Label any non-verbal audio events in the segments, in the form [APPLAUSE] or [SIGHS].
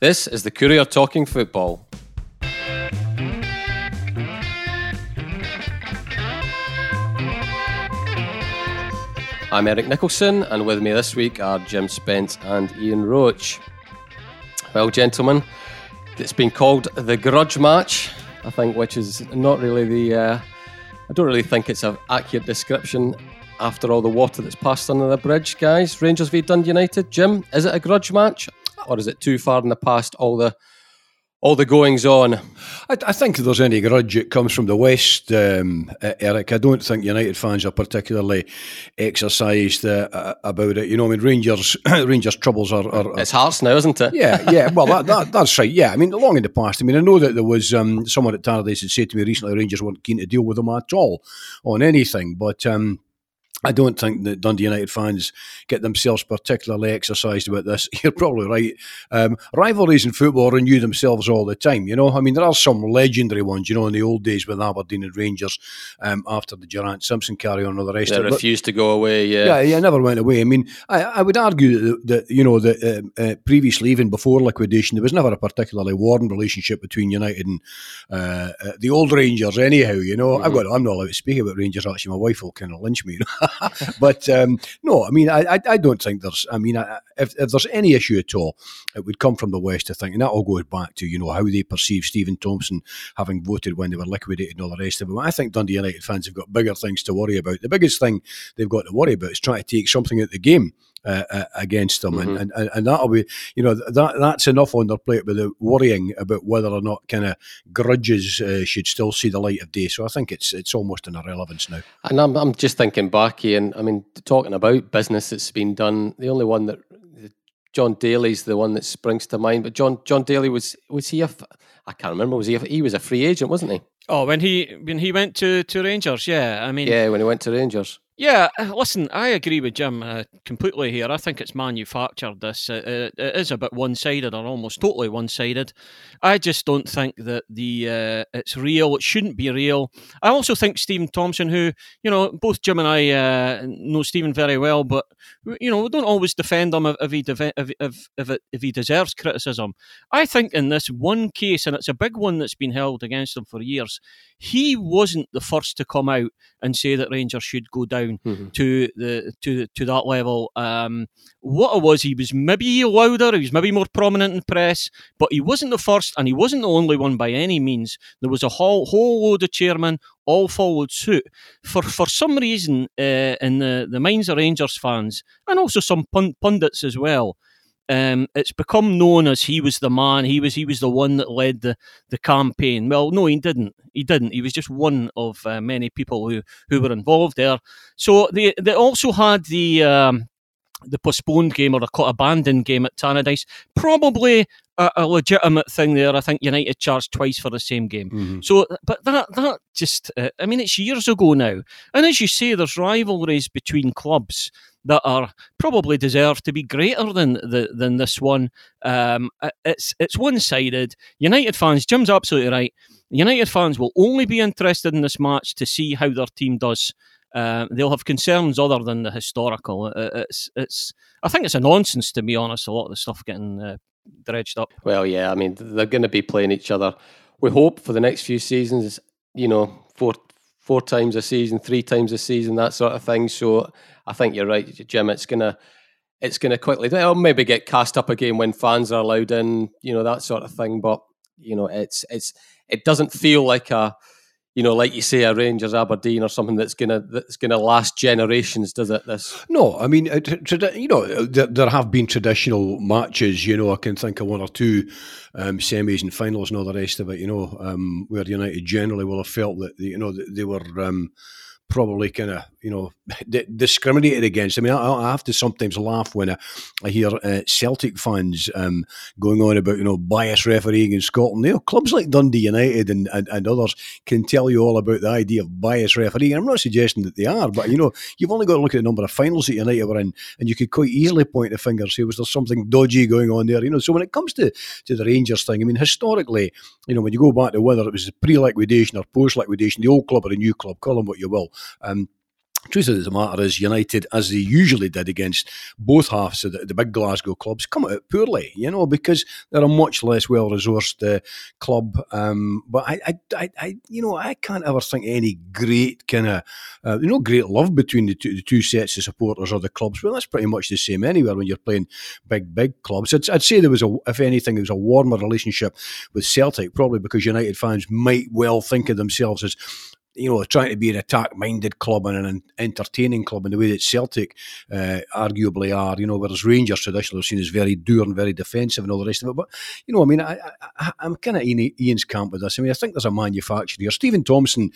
This is the Courier Talking Football. I'm Eric Nicholson, and with me this week are Jim Spence and Ian Roach. Well, gentlemen, it's been called the grudge match, I think, which is not really the. Uh, I don't really think it's an accurate description after all the water that's passed under the bridge, guys. Rangers v Dundee United. Jim, is it a grudge match, or is it too far in the past? All the all the goings on. I, I, think if there's any grudge, it comes from the West, um, Eric. I don't think United fans are particularly exercised uh, about it. You know, I mean, Rangers [COUGHS] Rangers troubles are, are, It's Hearts now, isn't it? Yeah, yeah. Well, that, that, [LAUGHS] that's right. Yeah, I mean, long in the past. I mean, I know that there was um, someone at Tannadice had said to me recently, Rangers weren't keen to deal with them at all on anything, but. Um, I don't think that Dundee United fans get themselves particularly exercised about this. [LAUGHS] You're probably right. Um, rivalries in football renew themselves all the time. You know, I mean, there are some legendary ones. You know, in the old days with Aberdeen and Rangers, um, after the Durrant Simpson carry on and the rest. They of it. refused to go away. Yeah, yeah, yeah, never went away. I mean, I, I would argue that, that you know that uh, uh, previously, even before liquidation, there was never a particularly warm relationship between United and uh, uh the old Rangers. Anyhow, you know, mm-hmm. I've got. I'm not allowed to speak about Rangers. Actually, my wife will kind of lynch me. You know? [LAUGHS] [LAUGHS] but um, no, I mean, I, I, I, don't think there's. I mean, I, if, if there's any issue at all, it would come from the West. I think, and that all goes back to you know how they perceive Stephen Thompson having voted when they were liquidated and all the rest of it. But I think Dundee United fans have got bigger things to worry about. The biggest thing they've got to worry about is trying to take something out of the game uh, uh, against them, mm-hmm. and, and and that'll be you know that that's enough on their plate with the worrying about whether or not kind of grudges uh, should still see the light of day. So I think it's it's almost an irrelevance now. And I'm I'm just thinking back, and I mean talking about business that's been done. The only one that Jon Daly's the one that springs to mind, but John Jon Daly was was he a I can't remember was he a, he was a free agent wasn't he? Oh, when he when he went to, to Rangers, yeah. I mean, yeah, when he went to Rangers. Yeah, uh, listen, I agree with Jim uh, completely here. I think it's manufactured. This uh, uh, it is a bit one-sided, or almost totally one-sided. I just don't think that the uh, it's real. It shouldn't be real. I also think Stephen Thompson, who you know, both Jim and I know Stephen very well, but you know, we don't always defend him if, if he if, if, if, it, if he deserves criticism. I think in this one case, and it's a big one that's been held against him for years, he wasn't the first to come out and say that Rangers should go down down mm-hmm. to the to to that level. Um, what it was, he was maybe louder, he was maybe more prominent in press, but he wasn't the first, and he wasn't the only one by any means. There was a whole whole load of chairmen all followed suit. For for some reason, uh, in the the minds of Rangers fans, and also some pundits as well. Um, it's become known as he was the man. He was he was the one that led the, the campaign. Well, no, he didn't. He didn't. He was just one of uh, many people who, who were involved there. So they they also had the um, the postponed game or the abandoned game at Tannadice. Probably a, a, legitimate thing there. I think United charged twice for the same game. Mm-hmm. So, but that that just uh, I mean, it's years ago now. And as you say, there's rivalries between clubs that are probably deserve to be greater than the, than this one. Um, it's it's one sided. United fans, Jim's absolutely right. United fans will only be interested in this match to see how their team does. Uh, they'll have concerns other than the historical. It's it's. I think it's a nonsense to be honest. A lot of the stuff getting uh, dredged up. Well, yeah. I mean, they're going to be playing each other. We hope for the next few seasons. You know, four four times a season, three times a season, that sort of thing. So I think you're right, Jim. It's gonna it's gonna quickly it'll maybe get cast up again when fans are allowed in, you know, that sort of thing. But you know, it's it's it doesn't feel like a you know, like you say, a Rangers Aberdeen or something that's gonna that's gonna last generations, does it? This no, I mean, uh, you know, there, there, have been traditional matches. You know, I can think of one or two um, semis and finals and all the rest of it. You know, um, where United generally will have felt that you know they were. Um, probably kind of you know [LAUGHS] d- discriminated against. I mean, I, I, have to sometimes laugh when I, I hear uh, Celtic fans um, going on about you know bias refereeing in Scotland. You know, clubs like Dundee United and, and, and, others can tell you all about the idea of bias refereeing. I'm not suggesting that they are, but you know, you've only got to look at the number of finals that United were in, and you could quite easily point the finger say, was there something dodgy going on there? You know, so when it comes to to the Rangers thing, I mean, historically, you know, when you go back to whether it was pre-liquidation or post-liquidation, the old club or the new club, call them what you will um, truth of the matter is, United, as they usually did against both halves of the, the big Glasgow clubs, come out poorly, you know, because they're a much less well resourced uh, club. Um, but I, I, I, I, you know, I can't ever think any great kind of, uh, you know, great love between the two, the two sets of supporters or the clubs. Well, that's pretty much the same anywhere when you're playing big, big clubs. I'd, I'd say there was a, if anything, there was a warmer relationship with Celtic, probably because United fans might well think of themselves as you know, trying to be an attack-minded club and an entertaining club in the way that Celtic uh, arguably are, you know, whereas Rangers traditionally are seen as very dour and very defensive and all the rest of it. But, you know, I mean, I, am kind of in Ian's camp with this. I mean, I think there's a manufacturer here. Stephen Thompson,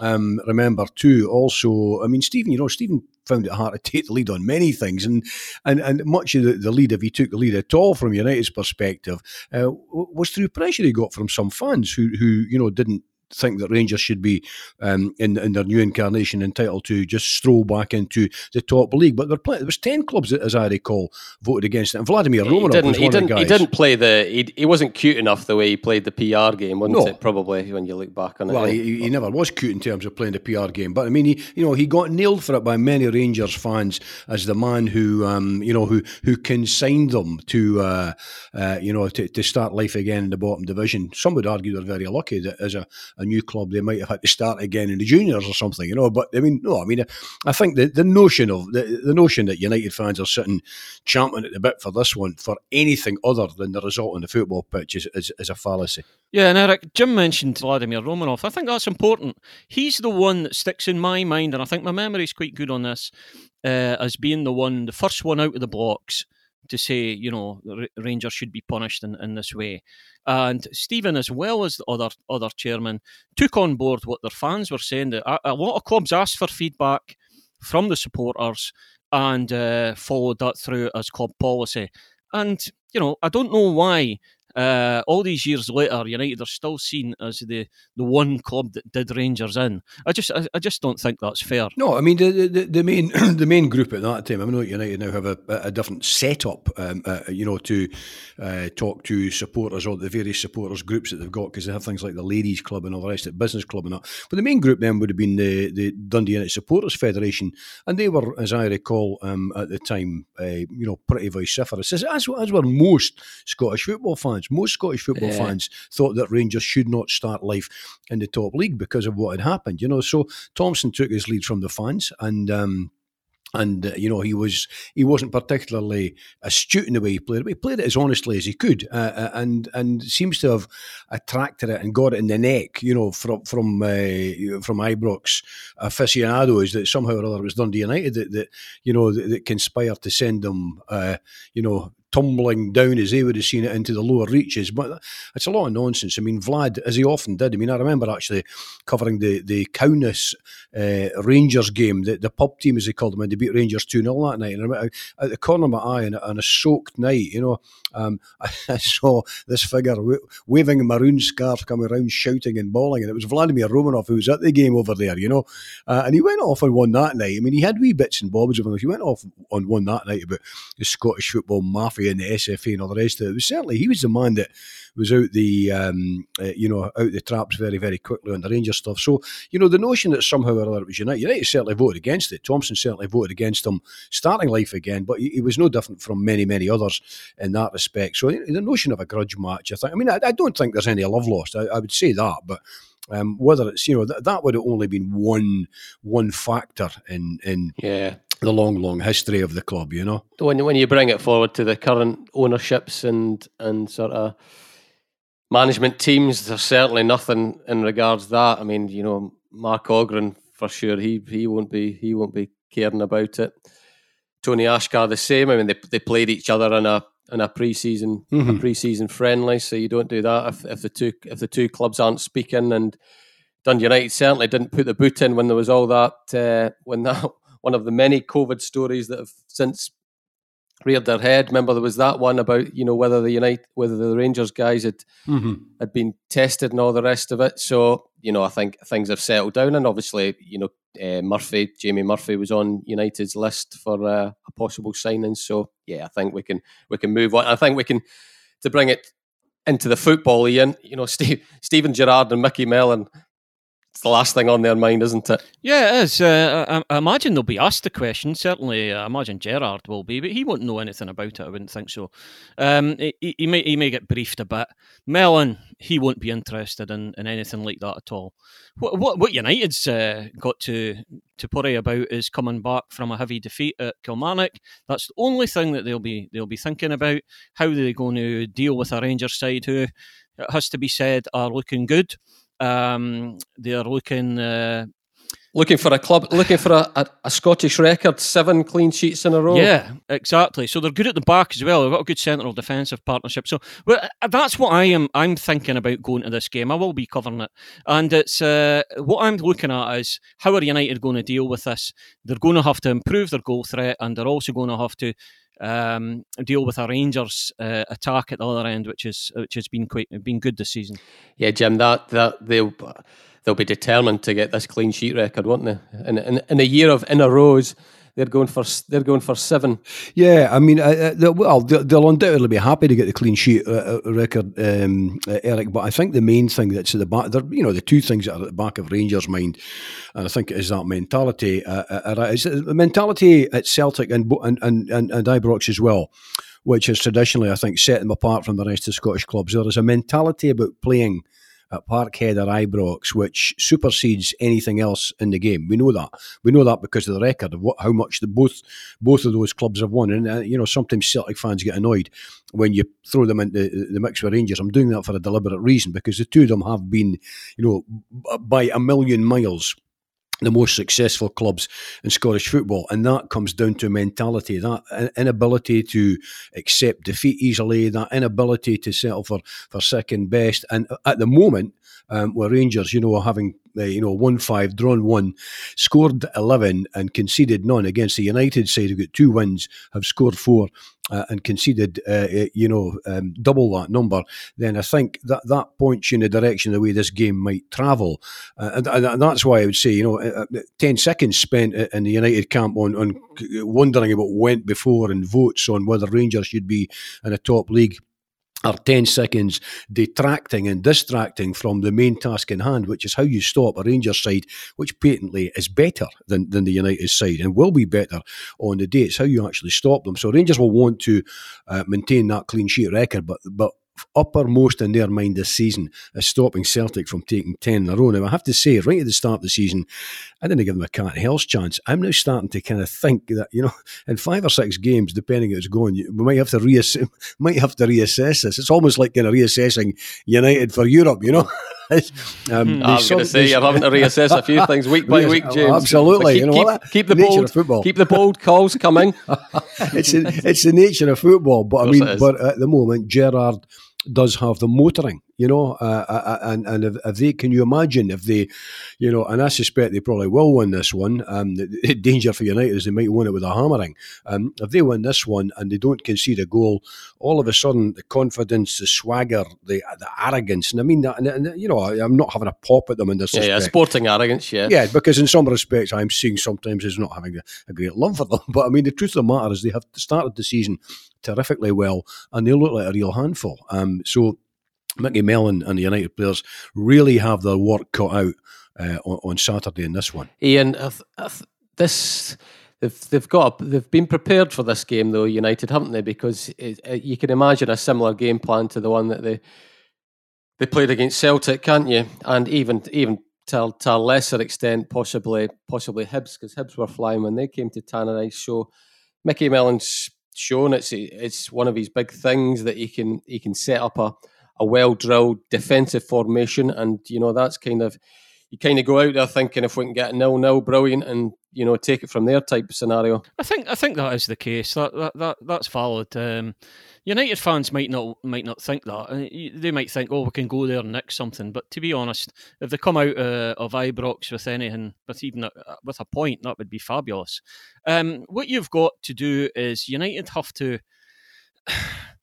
um, remember, too, also, I mean, Stephen, you know, Stephen found it hard to take the lead on many things, and and, and much of the, the lead, if he took the lead at all from United's perspective, uh, was through pressure he got from some fans who who you know didn't think that Rangers should be um, in, in their new incarnation entitled to just stroll back into the top league. But there, there was ten clubs, as I recall, voted against it. And Vladimir he Romanov didn't, was he one didn't, of the guys. He didn't play the. He, he wasn't cute enough the way he played the PR game, wasn't No. it? Probably when you look back on it. Well, eh? he, he never was cute in terms of playing the PR game, but I mean, he you know he got nailed for it by many Rangers fans as the man who um, you know who who consigned them to uh, uh, you know to, to start life again in the bottom division. Some would argue they're very lucky that as a, a new club they might have had to start again in the juniors or something, you know. But I mean, no, I mean, I think the, the notion of the, the notion that United fans are sitting champing at the bit for this one for anything other than the result on the football pitch is, is, is a fallacy. Yeah, and Eric, Jim mentioned Vladimir Romanov. I think that's important. He's the one that sticks in my mind, and I think my memory is quite good on this, uh, as being the one, the first one out of the blocks to say, you know, Rangers should be punished in, in this way. And Stephen, as well as the other other chairman, took on board what their fans were saying. That a, a lot of clubs asked for feedback from the supporters and uh, followed that through as club policy. And you know, I don't know why uh, all these years later, United are still seen as the, the one club that did Rangers in. I just I, I just don't think that's fair. No, I mean the the, the main [CLEARS THROAT] the main group at that time. I know United now have a, a different setup, um, uh, you know, to uh, talk to supporters or the various supporters groups that they've got because they have things like the ladies club and all the rest of it, business club and that. But the main group then would have been the the Dundee United Supporters Federation, and they were, as I recall, um, at the time, uh, you know, pretty vociferous, as as were most Scottish football fans. Most Scottish football Yeah. fans thought that Rangers should not start life in the top league because of what had happened. You know, so Thompson took his lead from the fans and. Um, and uh, you know he was he wasn't particularly astute in the way he played it, but he played it as honestly as he could, uh, uh, and and seems to have attracted it and got it in the neck, you know, from from uh, from Ibrox aficionados that somehow or other it was Dundee United that, that you know that, that conspired to send them, uh, you know. Tumbling down as they would have seen it into the lower reaches, but it's a lot of nonsense. I mean, Vlad, as he often did. I mean, I remember actually covering the the Kaunas uh, Rangers game, the, the pub team as they called them, and they beat Rangers 2 0 that night. And I remember at the corner of my eye on a soaked night, you know, um, [LAUGHS] I saw this figure wa- waving a maroon scarf coming around shouting and bawling, and it was Vladimir Romanov who was at the game over there, you know. Uh, and he went off on one that night. I mean, he had wee bits and bobs of him. He went off on one that night about the Scottish football mafia and the SFA and all the rest of it. it was certainly, he was the man that was out the, um, uh, you know, out the traps very, very quickly on the Rangers stuff. So, you know, the notion that somehow or other it was United, United certainly voted against it. Thompson certainly voted against him starting life again, but he, he was no different from many, many others in that respect. So the notion of a grudge match, I think, I mean, I, I don't think there's any love lost. I, I would say that, but um, whether it's you know that that would have only been one one factor in in yeah. the long, long history of the club. You know, when when you bring it forward to the current ownerships and and sort of management teams, there's certainly nothing in regards to that. I mean, you know, Mark Ogren for sure. He he won't be he won't be caring about it. Tony Asghar the same. I mean, they they played each other in a in a pre-season a Mhm. pre-season friendly, so you don't do that if, if the two if the two clubs aren't speaking. And Dundee United certainly didn't put the boot in when there was all that uh, when that [LAUGHS] one of the many COVID stories that have since reared their head. Remember, there was that one about you know whether the United whether the Rangers guys had had been tested and all the rest of it. So you know, I think things have settled down, and obviously, you know, uh, Murphy, Jamie Murphy, was on United's list for uh, a possible signing. So yeah, I think we can we can move on. I think we can to bring it into the football, Ian. You know, [LAUGHS] Steve, Steven Gerrard and Micky Mellon it's the last thing on their mind, isn't it? Yeah, it is. Uh, I, I, imagine they'll be asked the question. Certainly, uh, I imagine Gerrard will be, but he won't know anything about it. I wouldn't think so. Um, he, he, may he may get briefed a bit. Mellon, he won't be interested in, in anything like that at all. What what, what United's uh, got to to worry about is coming back from a heavy defeat at Kilmarnock. That's the only thing that they'll be they'll be thinking about. How are they going to deal with a Rangers side who, it has to be said, are looking good. Um, they're looking uh, looking for a club, looking for a, a, a, Scottish record, seven clean sheets in a row. Yeah, exactly. So they're good at the back as well. They've got a good central defensive partnership. So well, uh, that's what I am. I'm thinking about going to this game. I will be covering it, and it's uh, what I'm looking at is how are United going to deal with this? They're going to have to improve their goal threat, and they're also going to have to um, deal with a Rangers uh, attack at the other end, which is which has been quite been good this season. Yeah, Jim, that that they'll they'll be determined to get this clean sheet record, won't they? In in, in a year of in a rows, they're going for they're going for seven. Yeah, I mean, uh, uh well, they'll undoubtedly be happy to get the clean sheet uh, uh record, um, uh, Eric. But I think the main thing that's at the back, you know, the two things that are at the back of Rangers' mind, and I think it is that mentality. Uh, is the mentality at Celtic and and and, and, and Ibrox as well which has traditionally, I think, set them apart from the rest of Scottish clubs. There is a mentality about playing at Parkhead or Ibrox, which supersedes anything else in the game. We know that. We know that because of the record of what, how much the both both of those clubs have won. And uh, you know, sometimes Celtic fans get annoyed when you throw them into the mix with Rangers. I'm doing that for a deliberate reason because the two of them have been, you know, by a million miles the most successful clubs in Scottish football. And that comes down to mentality, that inability to accept defeat easily, that inability to settle for, for second best. And at the moment, um, where Rangers, you know, are having you know won five, drawn one, scored eleven, and conceded none against the United side who got two wins, have scored four. Uh, and conceded, uh, uh, you know, um, double that number, then I think that that points you in the direction of the way this game might travel, uh, and, and, that's why I would say, you know, uh, ten seconds spent in the United camp on, on wondering about went before and votes on whether Rangers should be in a top league are 10 seconds detracting and distracting from the main task in hand, which is how you stop a Rangers side, which patently is better than, than the United side and will be better on the day. It's how you actually stop them. So Rangers will want to uh, maintain that clean sheet record, but, but uppermost in their mind this season is stopping Celtic from taking 10 in a row. Now, I have to say, right at the start of the season, I didn't give them a cat hell's chance. I'm now starting to kind of think that, you know, [LAUGHS] in five or six games, depending how it's going, we might have to, reass- [LAUGHS] might have to reassess this. It's almost like kind of reassessing United for Europe, you know? [LAUGHS] um, hmm. I was going to say I'm having to reassess a few [LAUGHS] things week by week, James. Absolutely, keep, you know keep, keep the bold football. Keep the bold [LAUGHS] calls coming. it's a, it's the nature of football, but I mean, but at the moment, Gerrard does have the motoring, you know, uh, uh, uh, and and if, if, they can you imagine if they, you know, and I suspect they probably will win this one. Um, [LAUGHS] the danger for United is they might win it with a hammering. Um, if they win this one and they don't concede a goal, all of a sudden the confidence, the swagger, the the arrogance, and I mean that, and, and you know, I, am not having a pop at them in this. Yeah, yeah, sporting arrogance, yeah, yeah, because in some respects I'm seeing sometimes is not having a, a great love for them. [LAUGHS] But I mean, the truth of the matter is they have started the season terrifically well, and they look like a real handful. Um, so Micky Mellon and the United players really have their work cut out uh, on, on, Saturday in this one. Ian, this they've they've got they've been prepared for this game though. United haven't they? Because it, it, you can imagine a similar game plan to the one that they they played against Celtic, can't you? And even even to, to a lesser extent, possibly possibly Hibs, because Hibs were flying when they came to Tannadice. So Micky Mellon's shown it's it's one of his big things that he can he can set up a, a well drilled defensive formation, and you know that's kind of you kind of go out there thinking if we can get a nil nil, brilliant, and you know take it from there type of scenario. I think I think that is the case. That that, that that's valid. Um, United fans might not might not think that. Uh, they might think, "Oh, we can go there and nick something." But to be honest, if they come out uh, of Ibrox with anything, with even a, with a point, that would be fabulous. Um, what you've got to do is United have to [SIGHS] [SIGHS]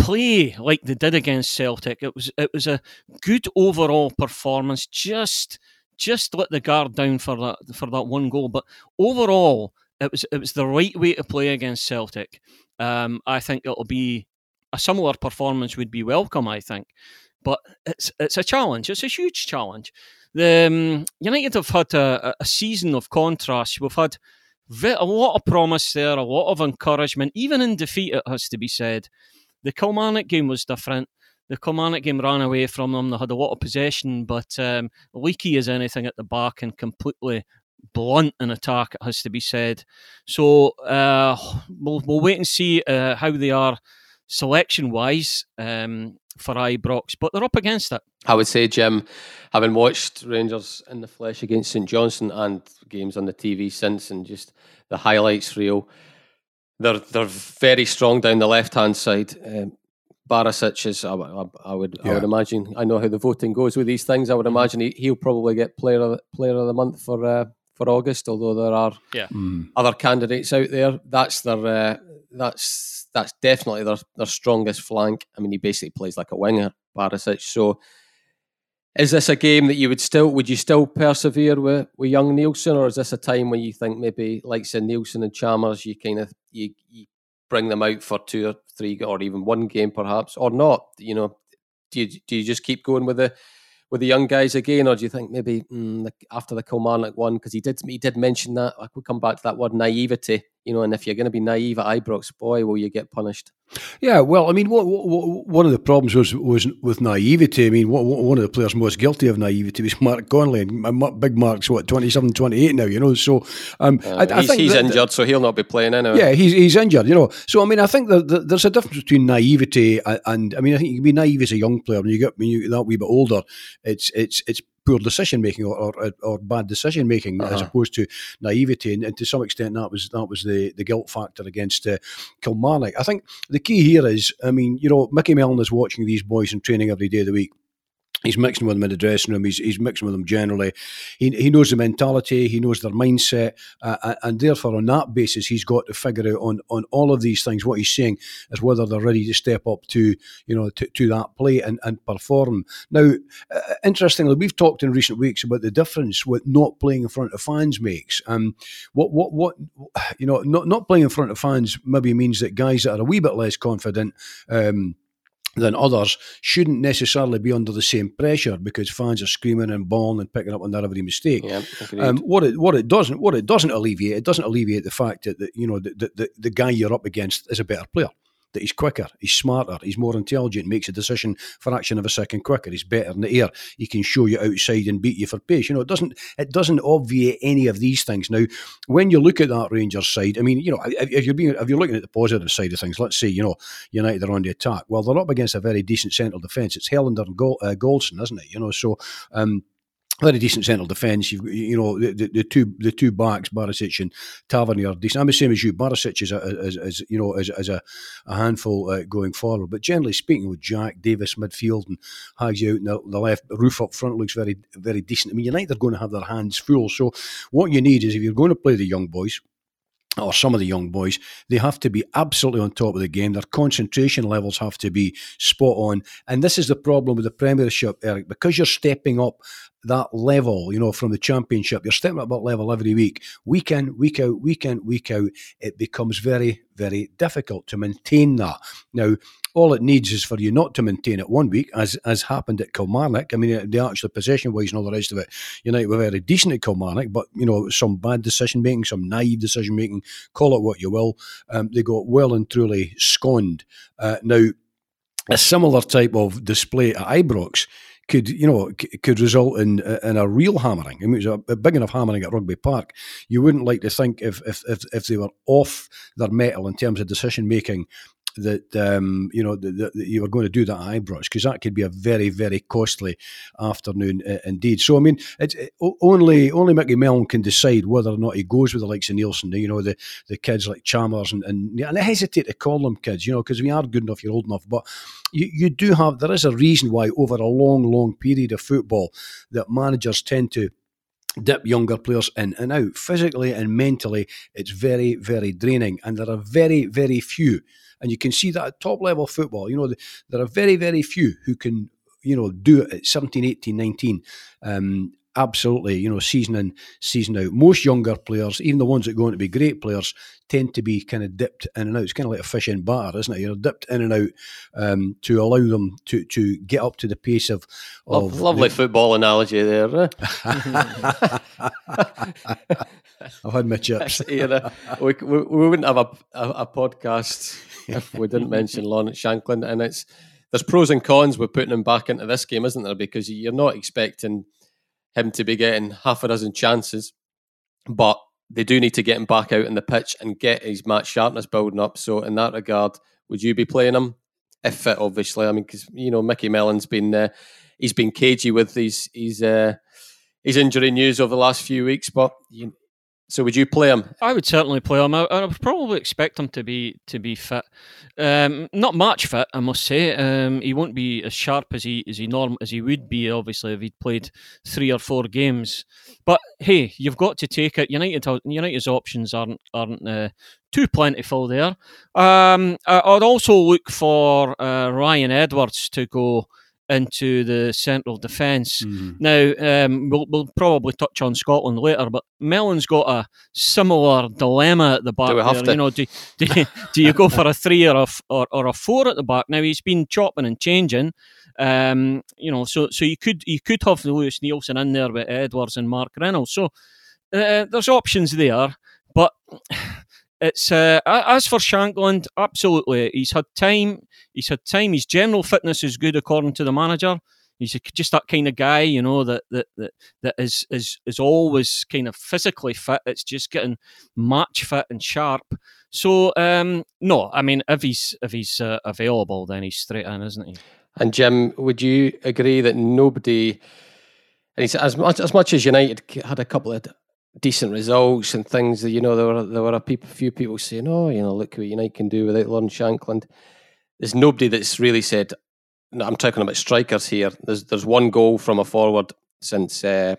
play like they did against Celtic. It was it was a good overall performance. Just just let the guard down for that for that one goal, but overall it was it was the right way to play against Celtic. Um, I think it'll be a similar performance would be welcome. I think, but it's it's a challenge. It's a huge challenge. the um, United have had a, a season of contrast. We've had a lot of promise there, a lot of encouragement, even in defeat, it has to be said. The Kilmarnock game was different. The Kilmarnock game ran away from them. They had a lot of possession, but um, leaky as anything at the back and completely blunt in attack, it has to be said. So uh, we'll, we'll wait and see uh, how they are selection wise um, for Ibrox, but they're up against it. I would say, Jim, having watched Rangers in the flesh against St Johnstone and games on the TV since, and just the highlights reel, they're they're very strong down the left hand side. Um, Barisic is, I, I, I would, yeah. I would imagine. I know how the voting goes with these things. I would mm-hmm. imagine he, will probably get player of, player of the month for uh, for August. Although there are yeah. Mm. other candidates out there, that's their uh, that's that's definitely their their strongest flank. I mean, he basically plays like a winger, Barisic. So, is this a game that you would still would you still persevere with with young Neilson, or is this a time when you think maybe like say Neilson and Chalmers, you kind of you, you bring them out for two or three or even one game perhaps, or not? You know, do you do you just keep going with the with the young guys again, or do you think maybe mm, after the Kilmarnock one because he did he did mention that I could come back to that word naivety you know, and if you're going to be naive at Ibrox, boy, will you get punished. Yeah, well, I mean, what, what, one of the problems was was with naivety. I mean, what, one of the players most guilty of naivety was Mark Connolly, and Big Mark's what 27, 28 now, you know. So um, uh, I, I, think he's that, injured, so he'll not be playing anyway. Yeah, he's he's injured, you know. So I mean, I think that, that there's a difference between naivety and, and, I mean, I think you can be naive as a young player when you get when you get that wee bit older. It's it's it's poor decision making or, or, or, bad decision making uh-huh. as opposed to naivety and, and, to some extent that was that was the, the guilt factor against uh, Kilmarnock. I think the key here is I mean you know Micky Mellon is watching these boys in training every day of the week He's mixing with them in the dressing room. He's, he's mixing with them generally. He, he knows the mentality. He knows their mindset, uh, and therefore, on that basis, he's got to figure out on, on all of these things. What he's saying is whether they're ready to step up to you know to, to that play and, and perform. Now, uh, interestingly, we've talked in recent weeks about the difference what not playing in front of fans makes. Um, what what what you know, not not playing in front of fans maybe means that guys that are a wee bit less confident. Um, than others shouldn't necessarily be under the same pressure because fans are screaming and bawling and picking up on their every mistake. Yeah, um, what it what it doesn't what it doesn't alleviate it doesn't alleviate the fact that, that you know the, the, the guy you're up against is a better player that he's quicker, he's smarter, he's more intelligent, makes a decision fraction of a second quicker, he's better in the air, he can show you outside and beat you for pace. You know, it doesn't it doesn't obviate any of these things. Now, when you look at that Rangers side, I mean, you know, if you're being if you're looking at the positive side of things, let's say, you know, United are on the attack. Well, they're up against a very decent central defence. It's Helander and uh, Goldson, isn't it? You know, so um, very decent central defence. You've you know the, the, the, two the two backs, Barisic and Tavernier, are decent. I'm the same as you. Barisic is, a, is, is you know as, as a, a handful uh, going forward, but generally speaking, with Jack Davis midfield and Hagi out in the, the, left, Roofe up front looks very very decent. I mean, United are going to have their hands full. So what you need is if you're going to play the young boys, or some of the young boys, they have to be absolutely on top of the game. Their concentration levels have to be spot on. And this is the problem with the Premiership, Eric, because you're stepping up that level, you know, from the championship. You're stepping up that level every week, week in, week out, week in, week out. It becomes very, very difficult to maintain that. Now, all it needs is for you not to maintain it one week, as as happened at Kilmarnock. I mean, the actual possession wise and all the rest of it, United were very decent at Kilmarnock, but you know, some bad decision making, some naive decision making, call it what you will. Um, they got well and truly sconed. Uh, now, a similar type of display at Ibrox could you know could result in in a real hammering. I mean, it was a, big enough hammering at Rugby Park. You wouldn't like to think if if if, if they were off their mettle in terms of decision making that um, you know that, you were going to do that at Ibrox because that could be a very very costly afternoon uh, indeed. So I mean, it's it, only only Micky Mellon can decide whether or not he goes with the likes of Neilson. You know, the the kids like Chalmers and and, and I hesitate to call them kids. You know, because we are good enough, you're old enough, but you, you do have there is a reason why over a long long period of football that managers tend to dip younger players in and out physically and mentally it's very very draining and there are very very few and you can see that at top level football, you know, there are very, very few who can, you know, do it at 17, 18, 19. Um, absolutely, you know, season in, season out. Most younger players, even the ones that go on to be great players, tend to be kind of dipped in and out. It's kind of like a fish in batter, isn't it? You know, dipped in and out um, to allow them to to get up to the pace of. of lovely the, football analogy there. [LAUGHS] I've had my chips. [LAUGHS] we, we, we, wouldn't have a, a, a podcast if we didn't mention Lawrence Shankland, and it's there's pros and cons with putting him back into this game, isn't there? Because you're not expecting him to be getting half a dozen chances, but they do need to get him back out in the pitch and get his match sharpness building up. So, in that regard, would you be playing him if fit? Obviously, I mean, because you know Micky Mellon's been uh, he's been cagey with his his uh, his injury news over the last few weeks, but you, so would you play him? I would certainly play him. I, I would probably expect him to be to be fit. Um, not much fit, I must say. Um, he won't be as sharp as he as he norm as he would be, obviously, if he'd played three or four games. But hey, you've got to take it. United United's options aren't aren't uh, too plentiful there. Um, I'd also look for uh, Ryan Edwards to go into the central defence. Mm. Now, um, we'll, we'll probably touch on Scotland later, but Mellon's got a similar dilemma at the back. Do we have there. to? You know, do, do, [LAUGHS] do, you go for a three or a, or, or a four at the back? Now, he's been chopping and changing. Um, you know, so so you could you could have Lewis Neilson in there with Edwards and Mark Reynolds. So uh, there's options there, but it's uh, as for Shankland, absolutely. He's had time. He's had time. His general fitness is good, according to the manager. He's just that kind of guy, you know, that that that, that is is is always kind of physically fit. It's just getting match fit and sharp. So um, no, I mean, if he's if he's uh, available, then he's straight in, isn't he? And Jim, would you agree that nobody? And as much as much as United had a couple of decent results and things. That you know, there were there were a people, few people saying, "Oh, you know, look what United can do without Lauren Shankland." There's nobody that's really said. No, I'm talking about strikers here. There's there's one goal from a forward since uh,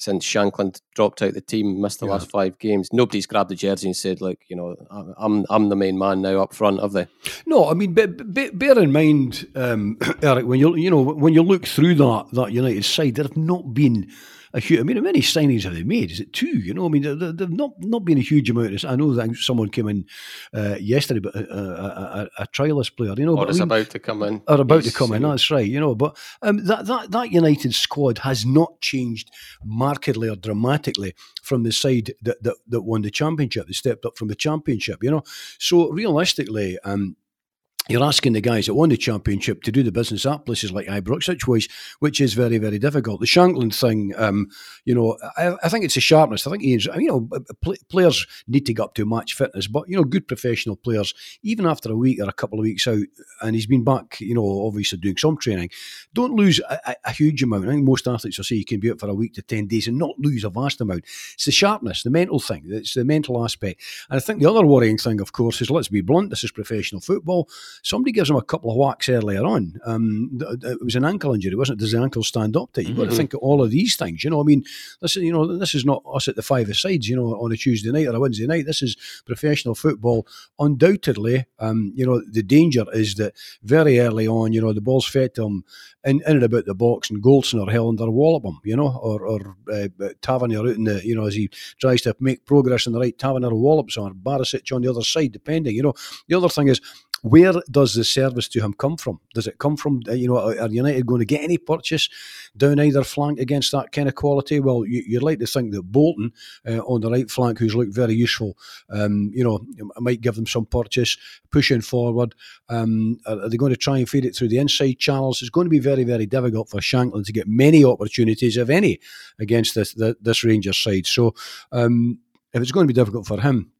since Shankland dropped out the team, missed the yeah. last five games. Nobody's grabbed the jersey and said, "Like, you know, I'm I'm the main man now up front." Have they? No, I mean, bear in mind, um, [COUGHS] Eric, when you you know when you look through that that United side, there have not been a huge. I mean, how many signings have they made? Is it two? You know, I mean, they've not not been a huge amount. Of, I know that someone came in uh, yesterday, but a, a, a, a, trialist player, you know, or is I mean, about to come in, or about to come in. That's right, you know. But um, that that that United squad has not changed markedly or dramatically from the side that that, that won the championship. They stepped up from the championship, you know. So realistically, um, you're asking the guys that won the championship to do the business at places like Ibrox, which was which is very very difficult. The Shankland thing, um, you know, I, I, think it's a sharpness. I think you know, players need to get up to match fitness, but you know, good professional players, even after a week or a couple of weeks out, and he's been back, you know, obviously doing some training, don't lose a, a huge amount. I think most athletes will say you can be out for a week to ten days and not lose a vast amount. It's the sharpness, the mental thing, it's the mental aspect, and I think the other worrying thing, of course, is let's be blunt, this is professional football somebody gives him a couple of whacks earlier on. Um, it was an ankle injury, wasn't it? Does the ankle stand up to? You've got to mm-hmm. think of all of these things. You know, I mean, this is you know, this is not us at the five sides. You know, on a Tuesday night or a Wednesday night. This is professional football. Undoubtedly, um, you know, the danger is that very early on, you know, the ball's fed to him in, in and about the box, and Goldson or Helander wallop him. You know, or or uh, Tavernier out in the you know as he tries to make progress in the right, Tavernier wallops on, Barisic on the other side, depending. You know, the other thing is where does the service to him come from? Does it come from, uh, you know, are United going to get any purchase down either flank against that kind of quality? Well, you, would like to think that Bolton uh, on the right flank, who's looked very useful, um, you know, might give them some purchase, pushing forward. Um, are, they going to try and feed it through the inside channels? It's going to be very, very difficult for Shankland to get many opportunities, if any, against this, this Rangers side. So um, if it's going to be difficult for him,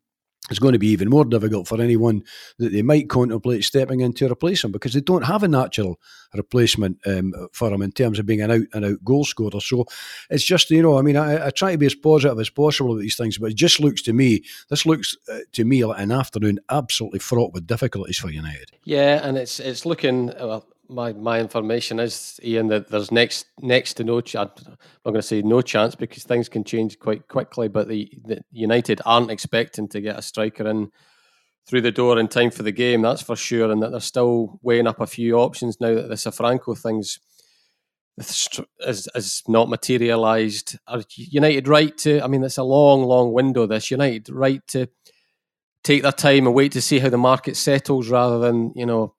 it's going to be even more difficult for anyone that they might contemplate stepping in to replace him because they don't have a natural replacement um, for him in terms of being an out and out goal scorer. So it's just, you know, I mean, I, I, try to be as positive as possible about these things, but it just looks to me, this looks uh, to me like an afternoon absolutely fraught with difficulties for United. Yeah, and it's it's looking, well, my my information is Ian that there's next next to no chance. I'm not going to say no chance because things can change quite quickly. But the, the United aren't expecting to get a striker in through the door in time for the game. That's for sure, and that they're still weighing up a few options now that the Safranco things has, has not materialised. United right to? I mean, it's a long, long window. This United right to take their time and wait to see how the market settles, rather than you know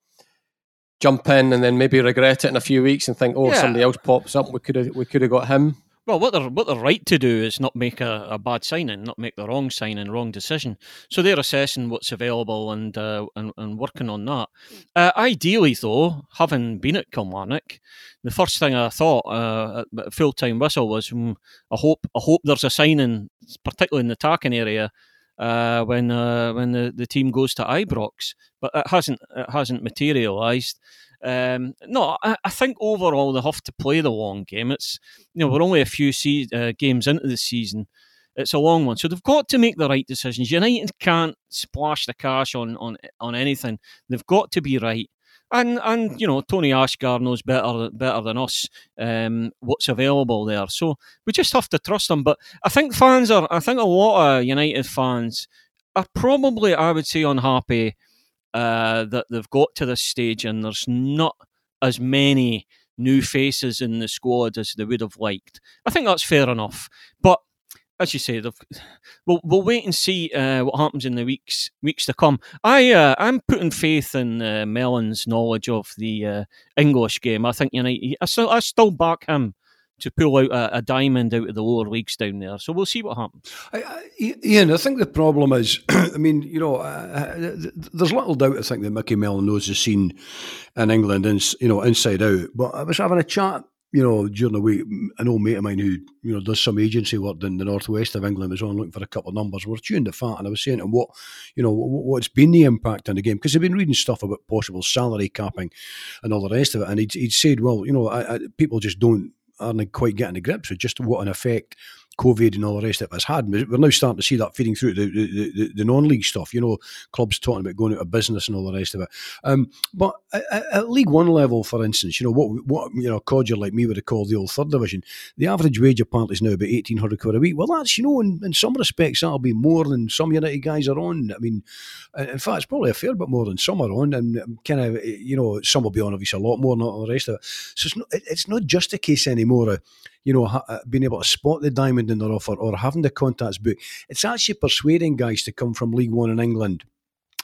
jump in and then maybe regret it in a few weeks and think, oh, yeah. somebody else pops up. We could have we could have got him. Well, what they're what they're right to do is not make a, a bad signing, not make the wrong signing, wrong decision. So they're assessing what's available and uh, and, and working on that. Uh, ideally, though, having been at Kilmarnock, the first thing I thought uh, at full time whistle was, mm, I hope I hope there's a signing, particularly in the attacking area, uh, when uh, when the, the team goes to Ibrox, but it hasn't it hasn't materialised. Um, no, I, I, think overall they have to play the long game. It's you know we're only a few se- uh, games into the season. It's a long one, so they've got to make the right decisions. United can't splash the cash on on on anything. They've got to be right. And and you know Tony Asghar knows better better than us um, what's available there. So we just have to trust them. But I think fans are. I think a lot of United fans are probably, I would say, unhappy uh, that they've got to this stage and there's not as many new faces in the squad as they would have liked. I think that's fair enough. But as you say, we'll we'll wait and see uh, what happens in the weeks weeks to come. I uh, I'm putting faith in uh, Mellon's knowledge of the uh, English game. I think know I still I still back him to pull out a, a, diamond out of the lower leagues down there. So we'll see what happens. I, I, Ian, I think the problem is, [CLEARS THROAT] I mean, you know, uh, uh there's little doubt. I think that Micky Mellon knows the scene in England, and you know, inside out. But I was having a chat. You know, during the week, an old mate of mine who you know does some agency work in the northwest of England was on looking for a couple of numbers. We're tuned the fat, and I was saying to him what, you know, what's been the impact on the game because they've been reading stuff about possible salary capping and all the rest of it, and he'd, he'd said, well, you know, I, I, people just don't aren't quite getting the grips with just what an effect COVID and all the rest of it has had. We're now starting to see that feeding through the, the, the, the non-league stuff. You know, clubs talking about going out of business and all the rest of it. Um, but at, at, League One level, for instance, you know what what you know, a codger like me would have called the old third division. The average wage apparently is now about eighteen hundred quid a week. Well, that's you know, in, in some respects, that'll be more than some United guys are on. I mean, in fact, it's probably a fair bit more than some are on, and um, kind of you know, some will be on obviously a lot more than all the rest of it. So it's not, it's not just a case anymore. You know, ha- uh, being able to spot the diamond in their offer or having the contacts book. It's actually persuading guys to come from League One in England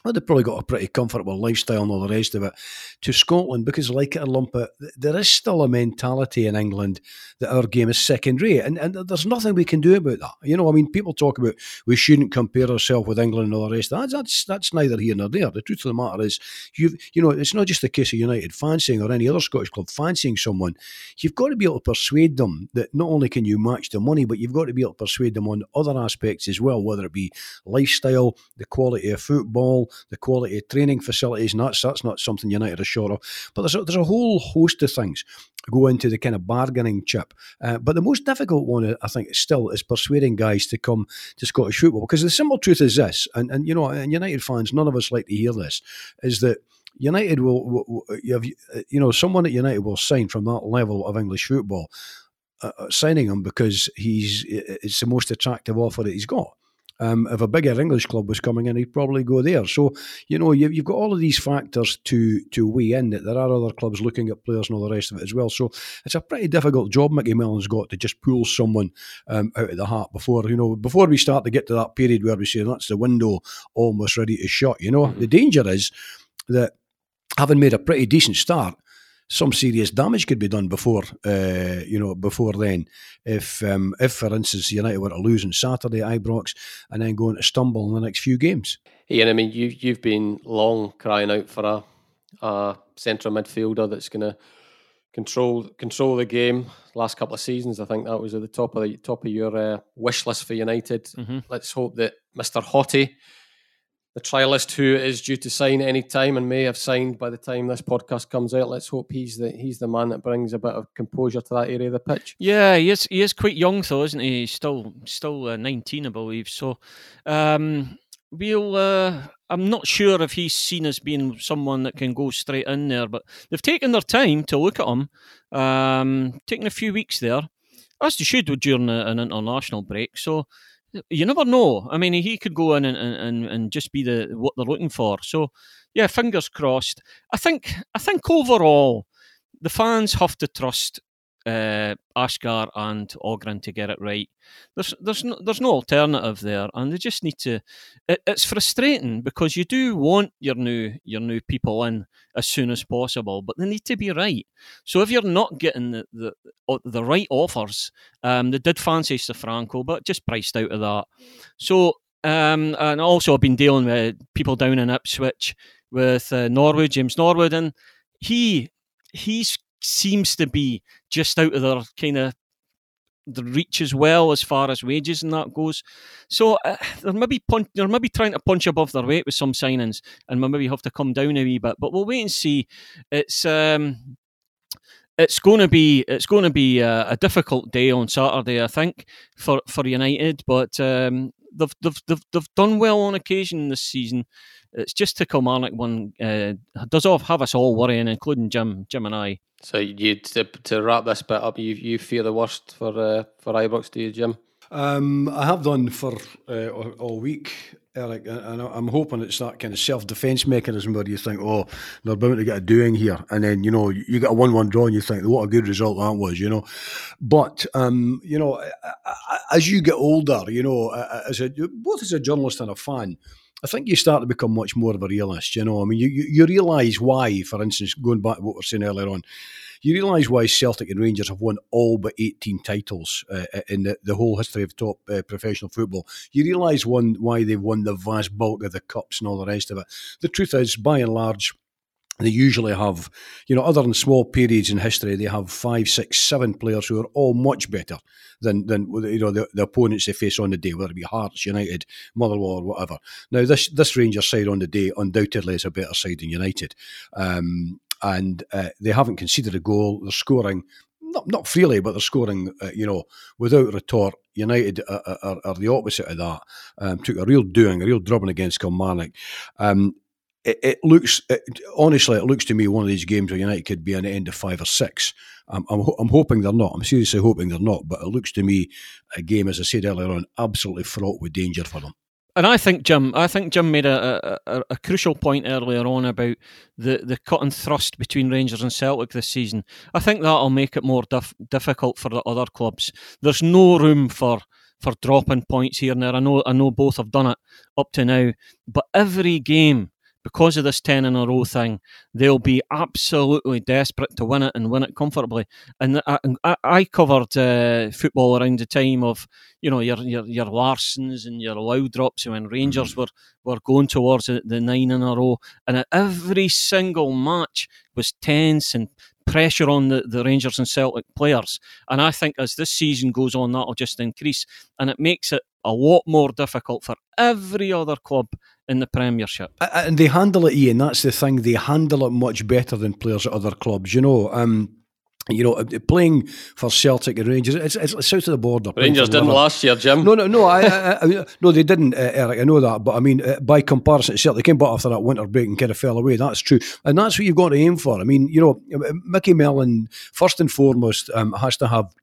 well, they've probably got a pretty comfortable lifestyle and all the rest of it, to Scotland because, like it or lump it, there is still a mentality in England that our game is second rate. And, and there's nothing we can do about that. You know, I mean, people talk about we shouldn't compare ourselves with England and all the rest of that. That's, that's neither here nor there. The truth of the matter is, you've, you know, it's not just a case of United fancying or any other Scottish club fancying someone. You've got to be able to persuade them that not only can you match the money, but you've got to be able to persuade them on other aspects as well, whether it be lifestyle, the quality of football, the quality of training facilities, and that's that's not something United are short of. But there's a, there's a whole host of things go into the kind of bargaining chip. Uh, but the most difficult one, I think, still is persuading guys to come to Scottish football. Because the simple truth is this, and, and you know, and United fans, none of us like to hear this, is that United will, will, will you, have, you know, someone at United will sign from that level of English football, uh, uh signing him because he's it's the most attractive offer that he's got. Um, if a bigger English club was coming in, he'd probably go there. So, you know, you've, you've got all of these factors to to weigh in that there are other clubs looking at players and all the rest of it as well. So it's a pretty difficult job Micky Mellon's got to just pull someone um, out of the hat before, you know, before we start to get to that period where we say that's the window almost ready to shut. You know, mm-hmm. the danger is that having made a pretty decent start, some serious damage could be done before, uh, you know, before then. If, um, if for instance, United were to lose on Saturday at Ibrox and then going to stumble in the next few games. Yeah, I mean, you you've been long crying out for a, a central midfielder that's going to control control the game. Last couple of seasons, I think that was at the top of the top of your uh, wish list for United. Mm-hmm. Let's hope that Mister Hottie the trialist who is due to sign any time and may have signed by the time this podcast comes out. Let's hope he's the he's the man that brings a bit of composure to that area of the pitch. Yeah, he is. He is quite young though, isn't he? He's still still uh, nineteen, I believe. So um, we'll. Uh, I'm not sure if he's seen as being someone that can go straight in there, but they've taken their time to look at him. Um, taking a few weeks there, as they should during a, an international break. So you never know. I mean, he could go in and, and, and just be the what they're looking for. So, yeah, fingers crossed. I think I think overall, the fans have to trust uh, Asghar and Ogren to get it right. There's there's no there's no alternative there, and they just need to. It, it's frustrating because you do want your new your new people in as soon as possible, but they need to be right. So if you're not getting the the, the right offers, um, they did fancy Franco, but just priced out of that. So um, and also I've been dealing with people down in Ipswich with uh, Norwood, James Norwood, and he he seems to be just out of their kind of the reach as well as far as wages and that goes. So uh, they're maybe punch, they're maybe trying to punch above their weight with some signings, and maybe have to come down a wee bit. But we'll wait and see. It's um, it's going to be it's going to be a, a, difficult day on Saturday, I think, for for United. But um, they've, they've they've they've done well on occasion this season. It's just the Kilmarnock one uh, does off have us all worrying, including Jim, Jim and I. So you to, to wrap this bit up, you you fear the worst for uh, for Ibrox, do you, Jim? Um, I have done for uh, all week, Eric, and I'm hoping it's that kind of self-defence mechanism where you think, oh, they're bound to get a doing here, and then you know you get a one-one draw, and you think, what a good result that was, you know. But um, you know, as you get older, you know, as a both as a journalist and a fan, I think you start to become much more of a realist. You know, I mean, you, you, you realise why, for instance, going back to what we were saying earlier on, you realise why Celtic and Rangers have won all but 18 titles uh, uh, in the, the whole history of top uh, professional football. You realise one why they've won the vast bulk of the cups and all the rest of it. The truth is, by and large, they usually have, you know, other than small periods in history, they have five, six, seven players who are all much better than than you know the, the opponents they face on the day, whether it be Hearts, United, Motherwell, or whatever. Now this this Rangers side on the day undoubtedly is a better side than United, um, and uh, they haven't conceded a goal. They're scoring not not freely, but they're scoring, uh, you know, without retort. United are, are, are the opposite of that. Um, took a real doing, a real drubbing against Kilmarnock. Um, it, it looks it, honestly, it looks to me one of these games where United could be an end of five or six. I'm, I'm, I'm, hoping they're not. I'm seriously hoping they're not. But it looks to me a game, as I said earlier on, absolutely fraught with danger for them. And I think Jim, I think Jim made a, a, a, crucial point earlier on about the, the cut and thrust between Rangers and Celtic this season. I think that'll make it more dif- difficult for the other clubs. There's no room for for dropping points here and there. I know I know both have done it up to now, but every game because of this 10 in a row thing, they'll be absolutely desperate to win it and win it comfortably. And I, I covered uh, football around the time of, you know, your, your, your Larssons and your Laudrups when Rangers mm-hmm. were, were going towards the, the nine in a row. And every single match was tense and pressure on the, the Rangers and Celtic players. And I think as this season goes on, that'll just increase. And it makes it a lot more difficult for every other club in the Premiership. And they handle it, Ian. That's the thing. They handle it much better than players at other clubs. You know, um, you know, uh, playing for Celtic and Rangers, it's, it's south of the border. Rangers didn't last year, Jim. No, no, no, I, I, I no, they didn't, uh, Eric. I know that, but I mean, uh, by comparison, Celtic came back after that winter break and kind of fell away. That's true, and that's what you've got to aim for. I mean, you know, Micky Mellon first and foremost um, has to have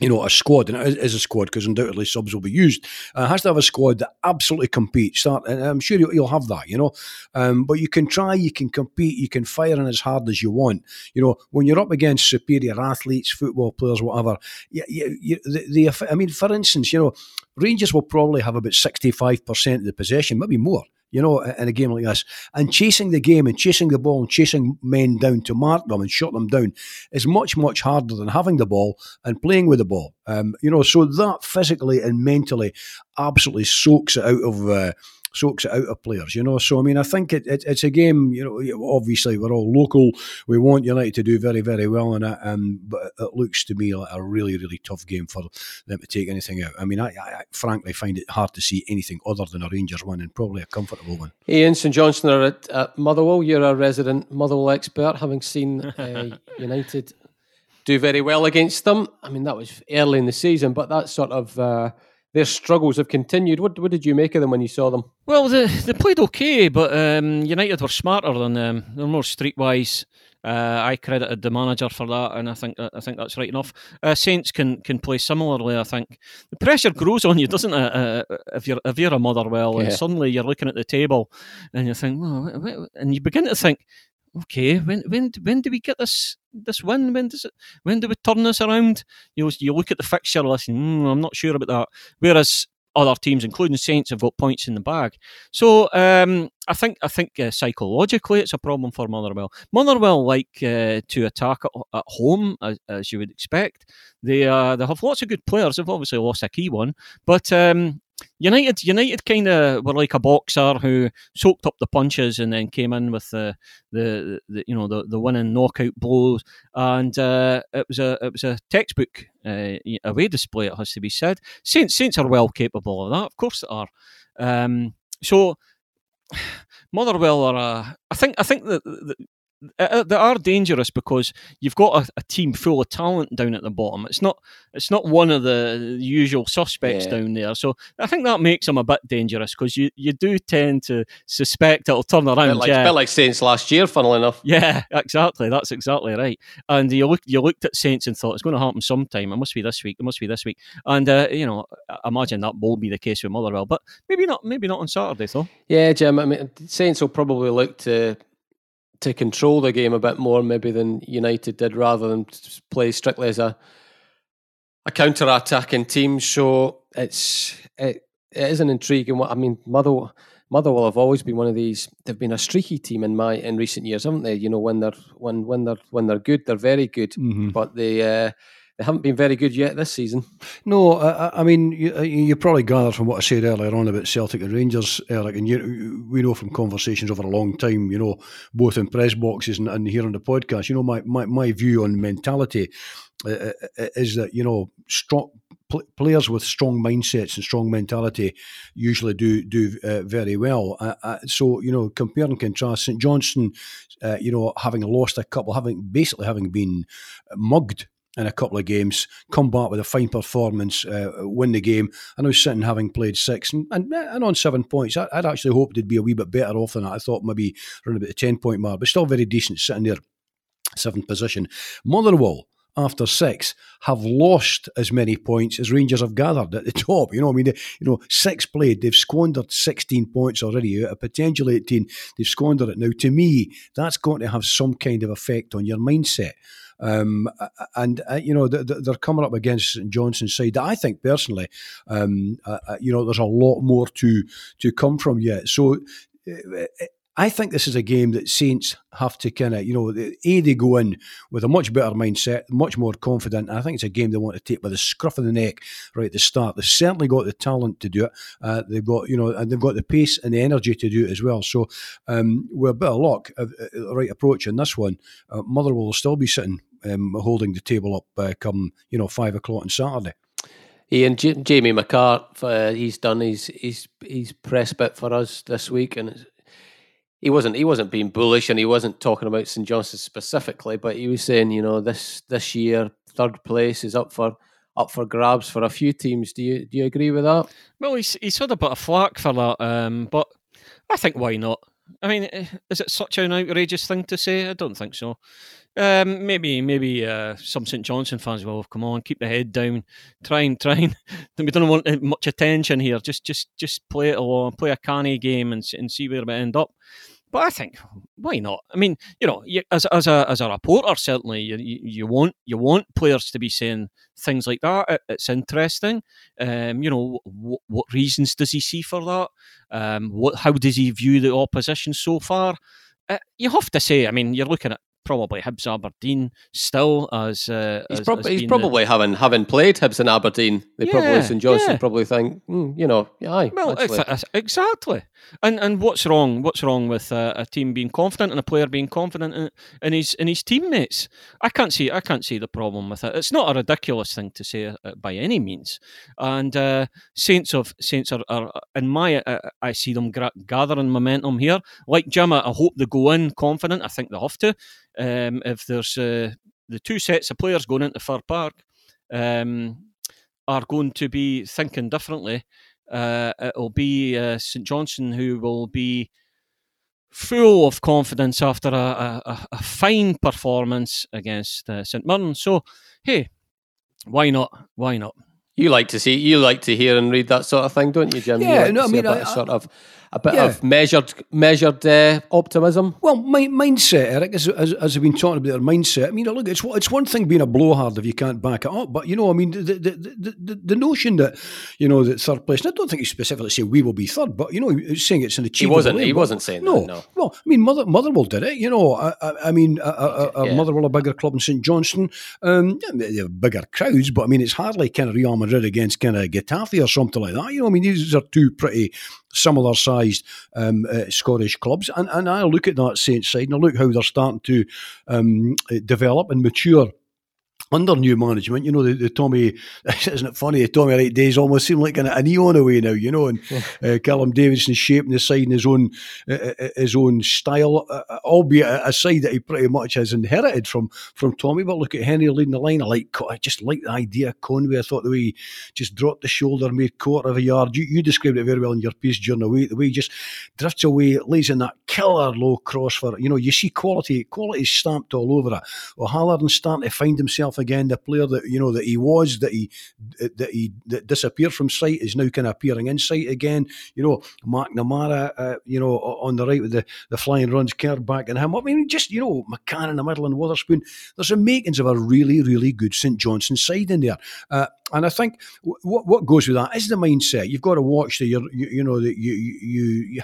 you know, a squad, and it is a squad because undoubtedly subs will be used, uh, has to have a squad that absolutely competes. Start, and I'm sure you'll, have that, you know. Um, but you can try, you can compete, you can fire in as hard as you want. You know, when you're up against superior athletes, football players, whatever, you, you, you, the, the, I mean, for instance, you know, Rangers will probably have about 65% of the possession, maybe more you know, in a game like this. And chasing the game and chasing the ball and chasing men down to mark them and shut them down is much, much harder than having the ball and playing with the ball. Um, you know, so that physically and mentally absolutely soaks it out of. Uh, soaks it out of players, you know. So I mean, I think it, it, it's a game. You know, obviously we're all local. We want United to do very, very well in it, um, but it looks to me like a really, really tough game for them to take anything out. I mean, I, I frankly find it hard to see anything other than a Rangers win and probably a comfortable one. Ian St Johnstone are at, at Motherwell. You're a resident Motherwell expert, having seen uh, [LAUGHS] United do very well against them. I mean, that was early in the season, but that sort of. Uh, their struggles have continued. What what did you make of them when you saw them? Well, they they played okay, but um, United were smarter than them. They're more streetwise. Uh, I credited the manager for that, and I think I think that's right enough. Uh, Saints can can play similarly. I think the pressure grows on you, doesn't it? Uh, if you're if you're a Motherwell, yeah. and suddenly you're looking at the table, and you think, well, and you begin to think, okay, when when when do we get this this win? When does it? When do we turn this around? You you look at the fixture list, and mm, I'm not sure about that. Whereas other teams, including Saints, have got points in the bag. So um, I think I think uh, psychologically it's a problem for Motherwell. Motherwell like uh, to attack at, at home as, as, you would expect. They uh, they have lots of good players. They've obviously lost a key one, but um, United, United kind of were like a boxer who soaked up the punches and then came in with the the, the you know the, the winning knockout blows, and uh, it was a it was a textbook uh, away display. It has to be said. Saints Saints are well capable of that, of course they are. Um, so [SIGHS] Motherwell are. A, I think I think that they are dangerous because you've got a, a, team full of talent down at the bottom. It's not it's not one of the usual suspects yeah. down there. So I think that makes them a bit dangerous because you, you do tend to suspect it'll turn around. A like, yeah. a bit like Saints last year, funnily enough. Yeah, exactly. That's exactly right. And you looked you looked at Saints and thought it's going to happen sometime. It must be this week. It must be this week. And uh, you know, I imagine that will be the case with Motherwell, but maybe not. Maybe not on Saturday, though. Yeah, Jim. I mean, Saints will probably look to to control the game a bit more, maybe than United did, rather than play strictly as a a counter attacking team. So it's it, it is an intriguing one. I mean, Mother Motherwell have always been one of these. They've been a streaky team in my in recent years, haven't they? You know, when they're when when they're when they're good, they're very good. Mm-hmm. But they uh, they haven't been very good yet this season. No, I, I mean, you, uh, you, probably gathered from what I said earlier on about Celtic and Rangers, Eric, and you, we know from conversations over a long time, you know, both in press boxes and, and here on the podcast, you know, my, my, my view on mentality uh, uh, uh is that, you know, strong players with strong mindsets and strong mentality usually do do uh, very well. Uh, uh, so you know, compare and contrast. St Johnstone, you know, having lost a couple, having basically having been mugged in a couple of games, come back with a fine performance, uh, win the game. I know sitting having played six and, and, and on seven points. I, would actually hoped they'd be a wee bit better off than that. I thought maybe around about the 10 point mark, but still very decent sitting there, seventh position. Motherwell, after six, have lost as many points as Rangers have gathered at the [LAUGHS] top. You know, I mean, they, you know, six played, they've squandered 16 points already of potential 18. They've squandered it. Now, to me, that's going to have some kind of effect on your mindset. Um, and uh, you know they're coming up against St Johnstone's side. I think personally, um, uh, uh, you know, there's a lot more to to come from yet. So. Uh, I think this is a game that Saints have to kind of, you know, A, they go in with a much better mindset, much more confident. I think it's a game they want to take by the scruff of the neck right at the start. They've certainly got the talent to do it. Uh, they've got, you know, and they've got the pace and the energy to do it as well. So um, we're a bit of luck, uh, right approach in this one. Uh, Motherwell will still be sitting um, holding the table up uh, come you know five o'clock on Saturday. Ian J- Jamie McCart, uh, he's done his his his press bit for us this week, and he wasn't he wasn't being bullish, and he wasn't talking about St Johnstone specifically, but he was saying, you know, this this year third place is up for up for grabs for a few teams. Do you do you agree with that? Well, he's he's had a bit of flack for that, um, but I think why not? I mean, eh, is it such an outrageous thing to say? I don't think so. Um, maybe, maybe uh, some St Johnstone fans will come on, keep the head down, try and try and. [LAUGHS] we don't want uh, much attention here. Just, just, just play it along, play a canny game, and and see where we end up. But I think why not? I mean, you know, you, as as a as a reporter, certainly you, you want you want players to be saying things like that. It, it's interesting. Um, you know, what, what reasons does he see for that? Um, what how does he view the opposition so far? Uh, you have to say, I mean, you're looking at probably Hibs Aberdeen still as uh, he's, as, prob- as he's probably the... having having played Hibs and Aberdeen. They yeah, probably St Johnstone yeah. probably think mm, you know yeah aye, well exactly. And and what's wrong what's wrong with uh, a team being confident and a player being confident in, in his in his teammates? I can't see I can't see the problem with it. It's not a ridiculous thing to say uh, by any means. And uh, Saints of Saints are, are in my uh, I see them gra- gathering momentum here. Like Jim I hope they go in confident. I think they have to um, if there's uh, the two sets of players going into Fir Park um, are going to be thinking differently. Uh, it'll be uh, St Johnstone who will be full of confidence after a, a, a fine performance against uh, St Mirren. So, hey, why not? Why not? You like to see, you like to hear and read that sort of thing, don't you, Jim? Yeah, like no, I mean, I, sort of a bit yeah. of measured measured uh, optimism. Well, my, mindset, Eric, as, as, as I've been talking about their mindset. I mean, look, it's it's one thing being a blowhard if you can't back it up, but you know, I mean, the the, the, the, the notion that you know that third place. I don't think he specifically saying we will be third, but you know, he's saying it's an achievable. He wasn't. he wasn't saying no. That, no. Well, I mean, Mother Motherwell did it. You know, I, I, I mean, a, a, yeah. Motherwell, a bigger club in St Johnstone, um, they have bigger crowds, but I mean, it's hardly kind of Real Madrid against kind of Getafe or something like that. You know, I mean, these are two pretty similar sized um, uh, Scottish clubs. And, and I look at that Saints side and I look how they're starting to um, develop and mature under new management, you know, the, the Tommy, [LAUGHS] isn't it funny? The Tommy Wright days almost seem like an, a neon away now, you know, and uh, Callum Davidson shaping the side in his own uh, uh, uh his own style, uh, uh, albeit a, side that he pretty much has inherited from from Tommy. But look at Hendry leading the line. I like, I just like the idea of Conway. I thought the way he just dropped the shoulder, made quarter of a yard. You, you described it very well in your piece during the week. The way he just drifts away, lays in that killer low cross for. You know, you see quality, quality stamped all over it. Well, O'Halloran starting to find himself again. The player that you know that he was, that he that he that disappeared from sight, is now kind of appearing in sight again. You know, McNamara, uh, you know, on the right with the, the flying runs, Kerr and him. I mean, just you know, McCann in the middle and Wotherspoon. There's some makings of a really, really good St Johnstone side in there. Uh, and I think what what goes with that is the mindset. You've got to watch the you, you know that you, you you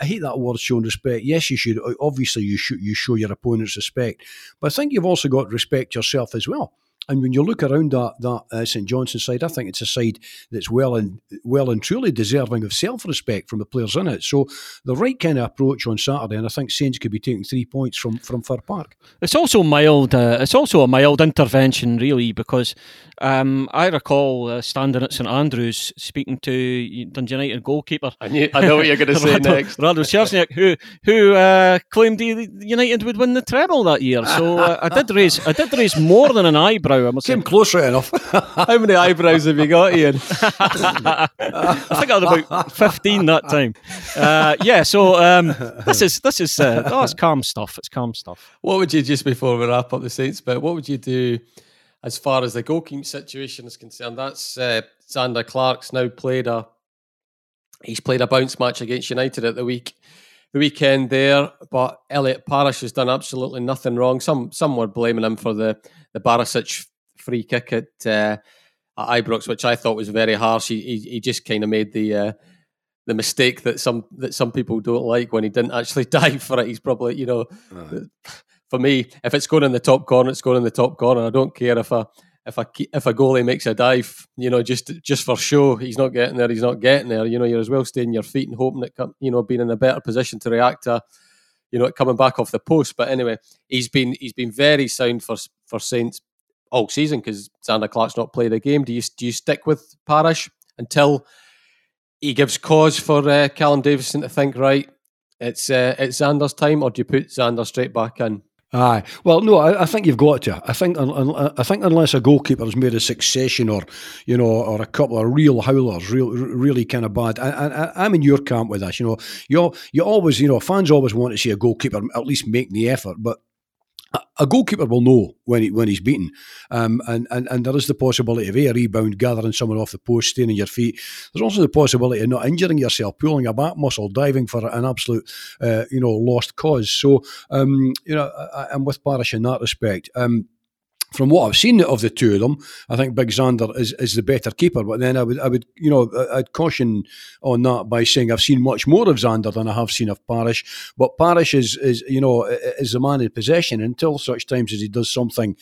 I hate that word showing respect. Yes, you should obviously you should you show your opponents respect, but I think you've also got to respect yourself well. And when you look around that that uh, St Johnstone side, I think it's a side that's well and well and truly deserving of self respect from the players in it. So the right kind of approach on Saturday, and I think Saints could be taking three points from from Fir Park. It's also mild. Uh, it's also a mild intervention, really, because um, I recall uh, standing at St Andrews speaking to Dundee United goalkeeper. I knew. I know what you're going [LAUGHS] to say Rado, next. Rado Cierzniak, who who uh, claimed United would win the treble that year. So uh, I did raise I did raise more than an eyebrow I must Came say. close right enough. [LAUGHS] How many eyebrows have you got, Ian? I think I had about fifteen that time. Uh, yeah, so um, this is this is uh, oh, it's calm stuff. It's calm stuff. What would you just before we wrap up the Saints bit? What would you do as far as the goalkeeping situation is concerned? That's uh, Zander Clark's now played a he's played a bounce match against United at the week the weekend there, but Elliott Parish has done absolutely nothing wrong. Some some were blaming him for the the Barisic free kick at, uh, at Ibrox, which I thought was very harsh. He he, he just kind of made the uh, the mistake that some that some people don't like when he didn't actually [LAUGHS] dive for it. He's probably you know, for me, if it's going in the top corner, it's going in the top corner. I don't care if a if a if a goalie makes a dive, you know, just just for show, he's not getting there. He's not getting there. You know, you're as well staying your feet and hoping that you know being in a better position to react to you know, coming back off the post. But anyway, he's been he's been very sound for for Saints all season because Zander Clark's not played a game. Do you do you stick with Parish until he gives cause for uh, Callum Davidson to think right? It's uh, it's Zander's time, or do you put Zander straight back in? Aye, well, no, I, I, think you've got to. I think, I think unless a goalkeeper has made a succession, or you know, or a couple of real howlers, real, really kind of bad. I, am in your camp with this. You know, you you always, you know, fans always want to see a goalkeeper at least make the effort, but a goalkeeper will know when he when he's beaten, um, and, and and there is the possibility of a, rebound, gathering someone off the post, staying on your feet. There's also the possibility of not injuring yourself, pulling a back muscle, diving for an absolute, uh, you know, lost cause. So, um, you know, I, am with Parish in that respect. Um, from what I've seen of the two of them, I think Big Zander is, is the better keeper. But then I would I would you know I'd caution on that by saying I've seen much more of Zander than I have seen of Parish. But Parish is is you know is the man in possession until such times as he does something,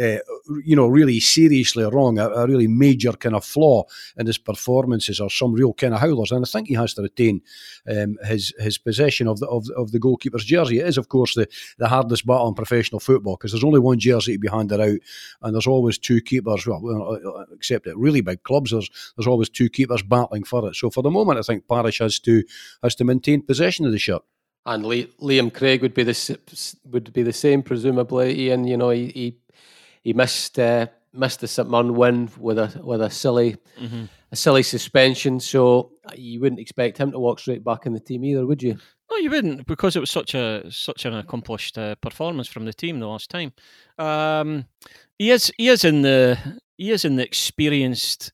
uh, you know, really seriously wrong, a, a, really major kind of flaw in his performances or some real kind of howlers. And I think he has to retain um, his his possession of the of, of the goalkeeper's jersey. It is of course the the hardest battle in professional football because there's only one jersey to be handed out and there's always two keepers. Well, uh, uh, except at really big clubs, there's there's always two keepers battling for it. So for the moment, I think Parish has to has to maintain possession of the shirt. And Liam Craig would be the would be the same, presumably. Ian, you know, he he, he missed uh, missed the St Mirren win with a with a silly mm-hmm. a silly suspension. So you wouldn't expect him to walk straight back in the team either, would you? No, you wouldn't, because it was such a such an accomplished uh, performance from the team the last time. Um, he is he is in the he is in the experienced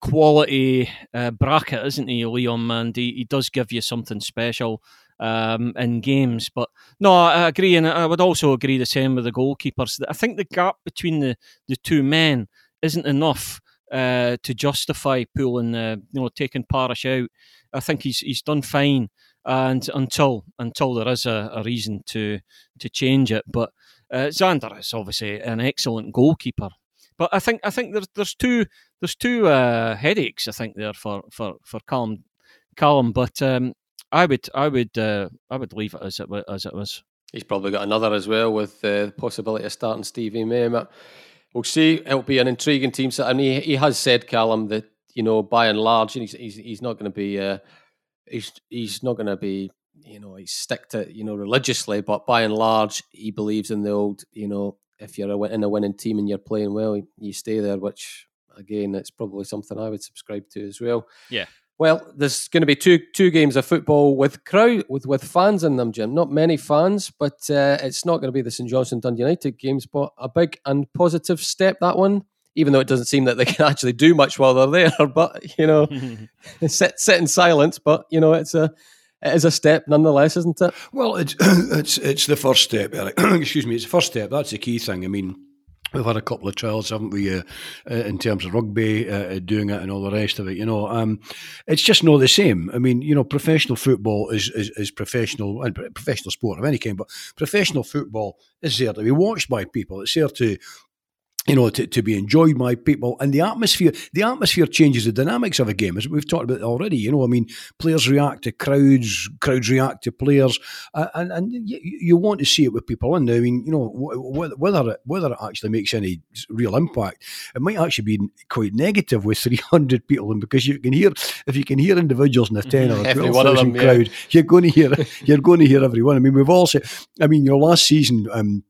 quality uh, bracket, isn't he, Leon Mandy? He does give you something special um, in games. But no, I agree, and I would also agree the same with the goalkeepers. I think the gap between the, the two men isn't enough uh, to justify pulling, uh, you know, taking Parish out. I think he's he's done fine, and until until there is a, a reason to to change it. But uh, Zander is obviously an excellent goalkeeper. But I think I think there's there's two there's two uh, headaches I think there for for for Callum Callum. But um, I would I would uh, I would leave it as it as it was. He's probably got another as well with uh, the possibility of starting Stevie May. We'll see. It'll be an intriguing team. And he, he has said, Callum, that you know by and large, he's he's, he's not going to be uh, he's he's not going to be you know he stick to you know religiously, but by and large, he believes in the old you know if you're in a winning team and you're playing well, you stay there. Which again, it's probably something I would subscribe to as well. Yeah. Well, there's going to be two two games of football with crowd with with fans in them, Jim. Not many fans, but uh, it's not going to be the St Johnstone Dundee United games, but a big and positive step that one. Even though it doesn't seem that they [LAUGHS] can actually do much while they're there, [LAUGHS] but you know, [LAUGHS] sit sit in silence. But you know, it's a it is a step nonetheless, isn't it? Well, it's [CLEARS THROAT] it's it's the first step, Eric. [CLEARS THROAT] Excuse me, it's the first step. That's the key thing. I mean We've had a couple of trials, haven't we, uh, uh, in terms of rugby, uh, uh, doing it and all the rest of it. You know, um, it's just not the same. I mean, you know, professional football is is, is professional and professional sport of any kind, but professional football is there to be watched by people. It's there to you know, to, to be enjoyed by people and the atmosphere. The atmosphere changes the dynamics of a game, as we've talked about already. You know, I mean, players react to crowds, crowds react to players, uh, and and you, you, want to see it with people And I mean, you know, whether it, whether it actually makes any real impact, it might actually be quite negative with [LAUGHS] three hundred people, and because you can hear if you can hear individuals in a ten or twelve thousand crowd, yeah. you're going to hear [LAUGHS] you're going to hear everyone. I mean, we've also, I mean, your last season. Um,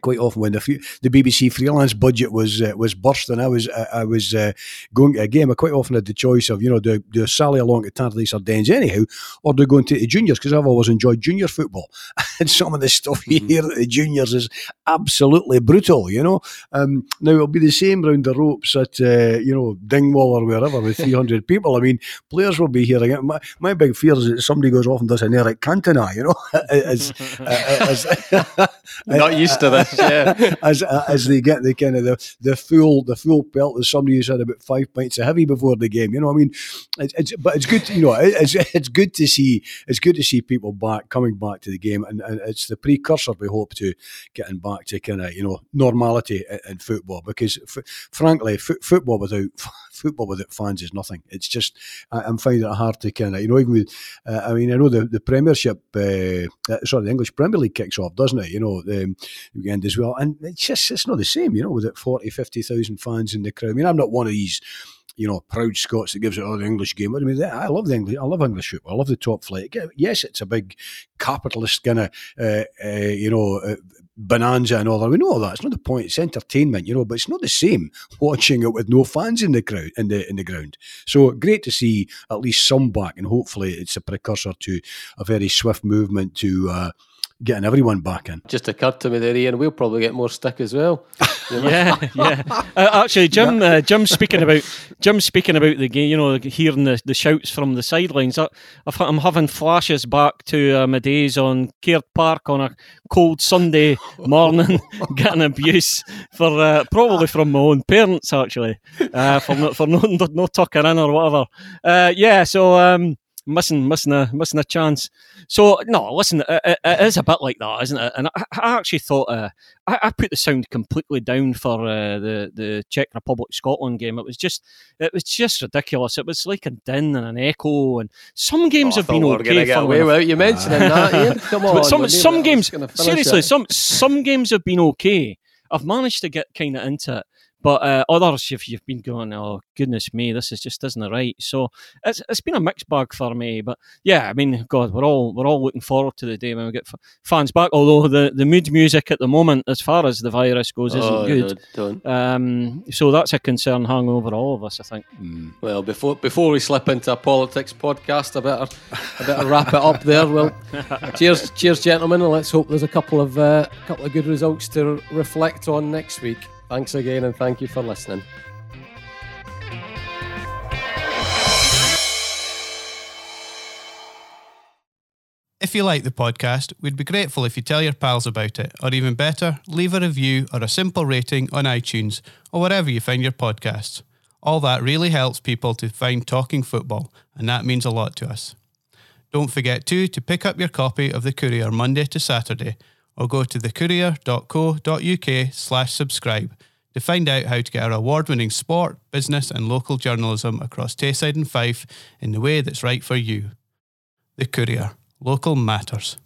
quite often when the the BBC freelance budget was uh, was bursting, I was uh, I was uh, going to a game. I quite often had the choice of you know do, do sally along to Tannadice or Dens anyhow, or do go into the juniors because I've always enjoyed junior football. [LAUGHS] and some of the stuff you mm-hmm. hear at the juniors is absolutely brutal. You know, um, now it'll be the same round the ropes at uh, you know Dingwall or wherever with [LAUGHS] three hundred people. I mean, players will be hearing it. My, my big fear is that somebody goes off and does an Eric Cantona. You know, [LAUGHS] as, as, as not used to that [LAUGHS] yeah. as as they get the kind of the, the full the full pelt as somebody who's had about five pints of heavy before the game. You know, I mean, it's, it's but it's good. To, you know, it's it's good to see it's good to see people back coming back to the game, and, and it's the precursor we hope to getting back to kind of you know normality in, in football because f- frankly, f- football without [LAUGHS] football without fans is nothing. It's just I, am finding it hard to kind of you know even with uh, I mean I know the the Premiership uh, uh, sorry the English Premier League kicks off doesn't it? You know um, weekend as well, and it's just it's not the same. You know with it 40, 50,000 fans in the crowd. I mean I'm not one of these you know, proud Scots that gives it all the English game. I mean, I love the English. I love English football. I love the top flight. Yes, it's a big capitalist kind of, uh, uh, you know, uh, bonanza and all that. We know all that. It's not the point. It's entertainment, you know, but it's not the same [LAUGHS] watching it with no fans in the crowd in the in the ground. So great to see at least some back, and hopefully it's a precursor to a very swift movement to. Uh, getting everyone back in. Just occurred to me there, Ian. We'll probably get more stick as well. [LAUGHS] yeah, yeah. Uh, actually, Jim, uh, Jim speaking about Jim speaking about the game. You know, hearing the, the shouts from the sidelines. I, am having flashes back to uh, my days on Caird Park on a cold Sunday [LAUGHS] morning, [LAUGHS] getting abuse for uh, probably from my own parents actually uh, for not, for not, not tucking in or whatever. Uh, yeah, so. Um, missing missing a missing a chance. So no, listen, it, it is a bit like that, isn't it? And I, I actually thought uh, I, I, put the sound completely down for uh, the the Czech Republic Scotland game. It was just it was just ridiculous. It was like a din and an echo. And some games oh, have been okay. Get away without you mentioning that. Ian. [LAUGHS] Come on, some some games seriously, it. some some games have been okay. I've managed to get kind of into it. But uh, others, if you've been going, oh goodness me, this is just isn't right. So it's it's been a mixed bag for me. But yeah, I mean, God, we're all we're all looking forward to the day when we get fans back. Although the, the mood music at the moment, as far as the virus goes, isn't oh, good. Don't. Um, so that's a concern hung over all of us, I think. Mm. Well, before before we slip into a politics podcast, I better I better wrap it up there. Well, [LAUGHS] cheers, cheers, gentlemen, and let's hope there's a couple of uh, couple of good results to reflect on next week. Thanks again, and thank you for listening. If you like the podcast, we'd be grateful if you tell your pals about it, or even better, leave a review or a simple rating on iTunes or wherever you find your podcasts. All that really helps people to find talking football, and that means a lot to us. Don't forget too to pick up your copy of the Courier Monday to Saturday or go to thecourier.co.uk slash subscribe to find out how to get our award-winning sport, business and local journalism across Tayside and Fife in the way that's right for you. The Courier. Local matters.